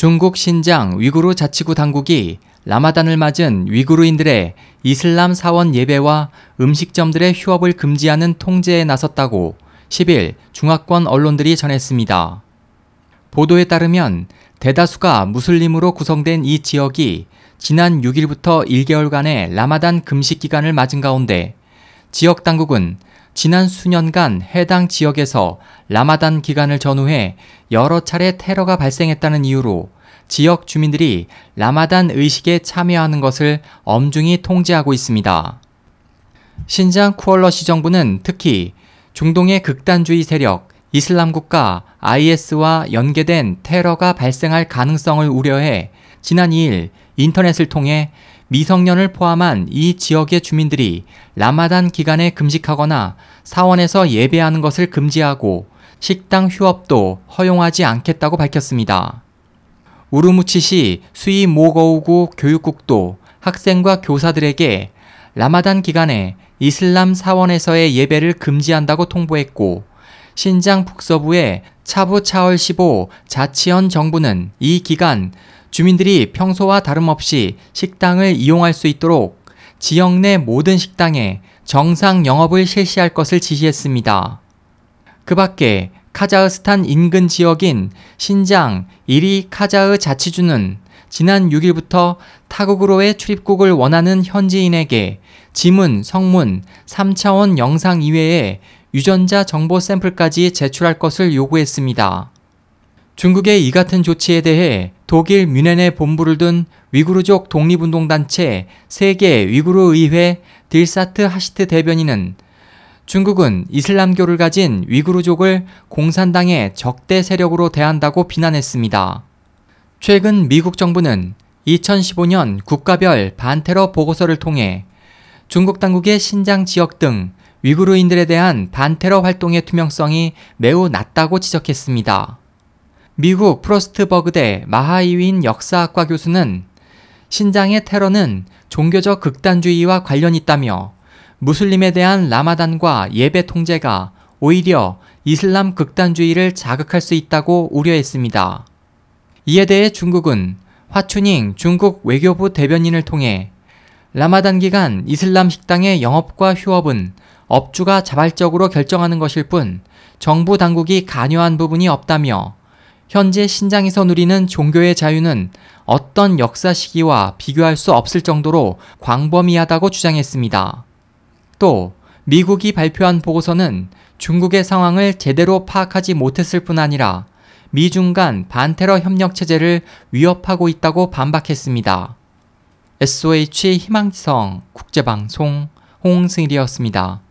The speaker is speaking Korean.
중국 신장 위구르 자치구 당국이 라마단을 맞은 위구르인들의 이슬람 사원 예배와 음식점들의 휴업을 금지하는 통제에 나섰다고 10일 중화권 언론들이 전했습니다. 보도에 따르면 대다수가 무슬림으로 구성된 이 지역이 지난 6일부터 1개월간의 라마단 금식 기간을 맞은 가운데 지역 당국은 지난 수년간 해당 지역에서 라마단 기간을 전후해 여러 차례 테러가 발생했다는 이유로 지역 주민들이 라마단 의식에 참여하는 것을 엄중히 통제하고 있습니다. 신장 쿠얼러시 정부는 특히 중동의 극단주의 세력 이슬람 국가 IS와 연계된 테러가 발생할 가능성을 우려해 지난 2일 인터넷을 통해 미성년을 포함한 이 지역의 주민들이 라마단 기간에 금식하거나 사원에서 예배하는 것을 금지하고 식당 휴업도 허용하지 않겠다고 밝혔습니다. 우르무치시 수이 모거우구 교육국도 학생과 교사들에게 라마단 기간에 이슬람 사원에서의 예배를 금지한다고 통보했고 신장 북서부의 차부 차월 15 자치현 정부는 이 기간 주민들이 평소와 다름없이 식당을 이용할 수 있도록 지역 내 모든 식당에 정상 영업을 실시할 것을 지시했습니다. 그 밖에 카자흐스탄 인근 지역인 신장 이리 카자흐 자치주는 지난 6일부터 타국으로의 출입국을 원하는 현지인에게 지문, 성문, 3차원 영상 이외에 유전자 정보 샘플까지 제출할 것을 요구했습니다. 중국의 이 같은 조치에 대해 독일 뮌헨에 본부를 둔 위구르족 독립운동단체 세계 위구르 의회 딜사트 하시트 대변인은 중국은 이슬람교를 가진 위구르족을 공산당의 적대 세력으로 대한다고 비난했습니다. 최근 미국 정부는 2015년 국가별 반테러 보고서를 통해 중국 당국의 신장 지역 등 위구르인들에 대한 반테러 활동의 투명성이 매우 낮다고 지적했습니다. 미국 프로스트버그대 마하이윈 역사학과 교수는 신장의 테러는 종교적 극단주의와 관련 있다며 무슬림에 대한 라마단과 예배 통제가 오히려 이슬람 극단주의를 자극할 수 있다고 우려했습니다. 이에 대해 중국은 화춘잉 중국 외교부 대변인을 통해 라마단 기간 이슬람 식당의 영업과 휴업은 업주가 자발적으로 결정하는 것일 뿐 정부 당국이 관여한 부분이 없다며 현재 신장에서 누리는 종교의 자유는 어떤 역사 시기와 비교할 수 없을 정도로 광범위하다고 주장했습니다. 또 미국이 발표한 보고서는 중국의 상황을 제대로 파악하지 못했을 뿐 아니라 미중 간 반테러 협력 체제를 위협하고 있다고 반박했습니다. SOH 희망지성 국제방송 홍승일이었습니다.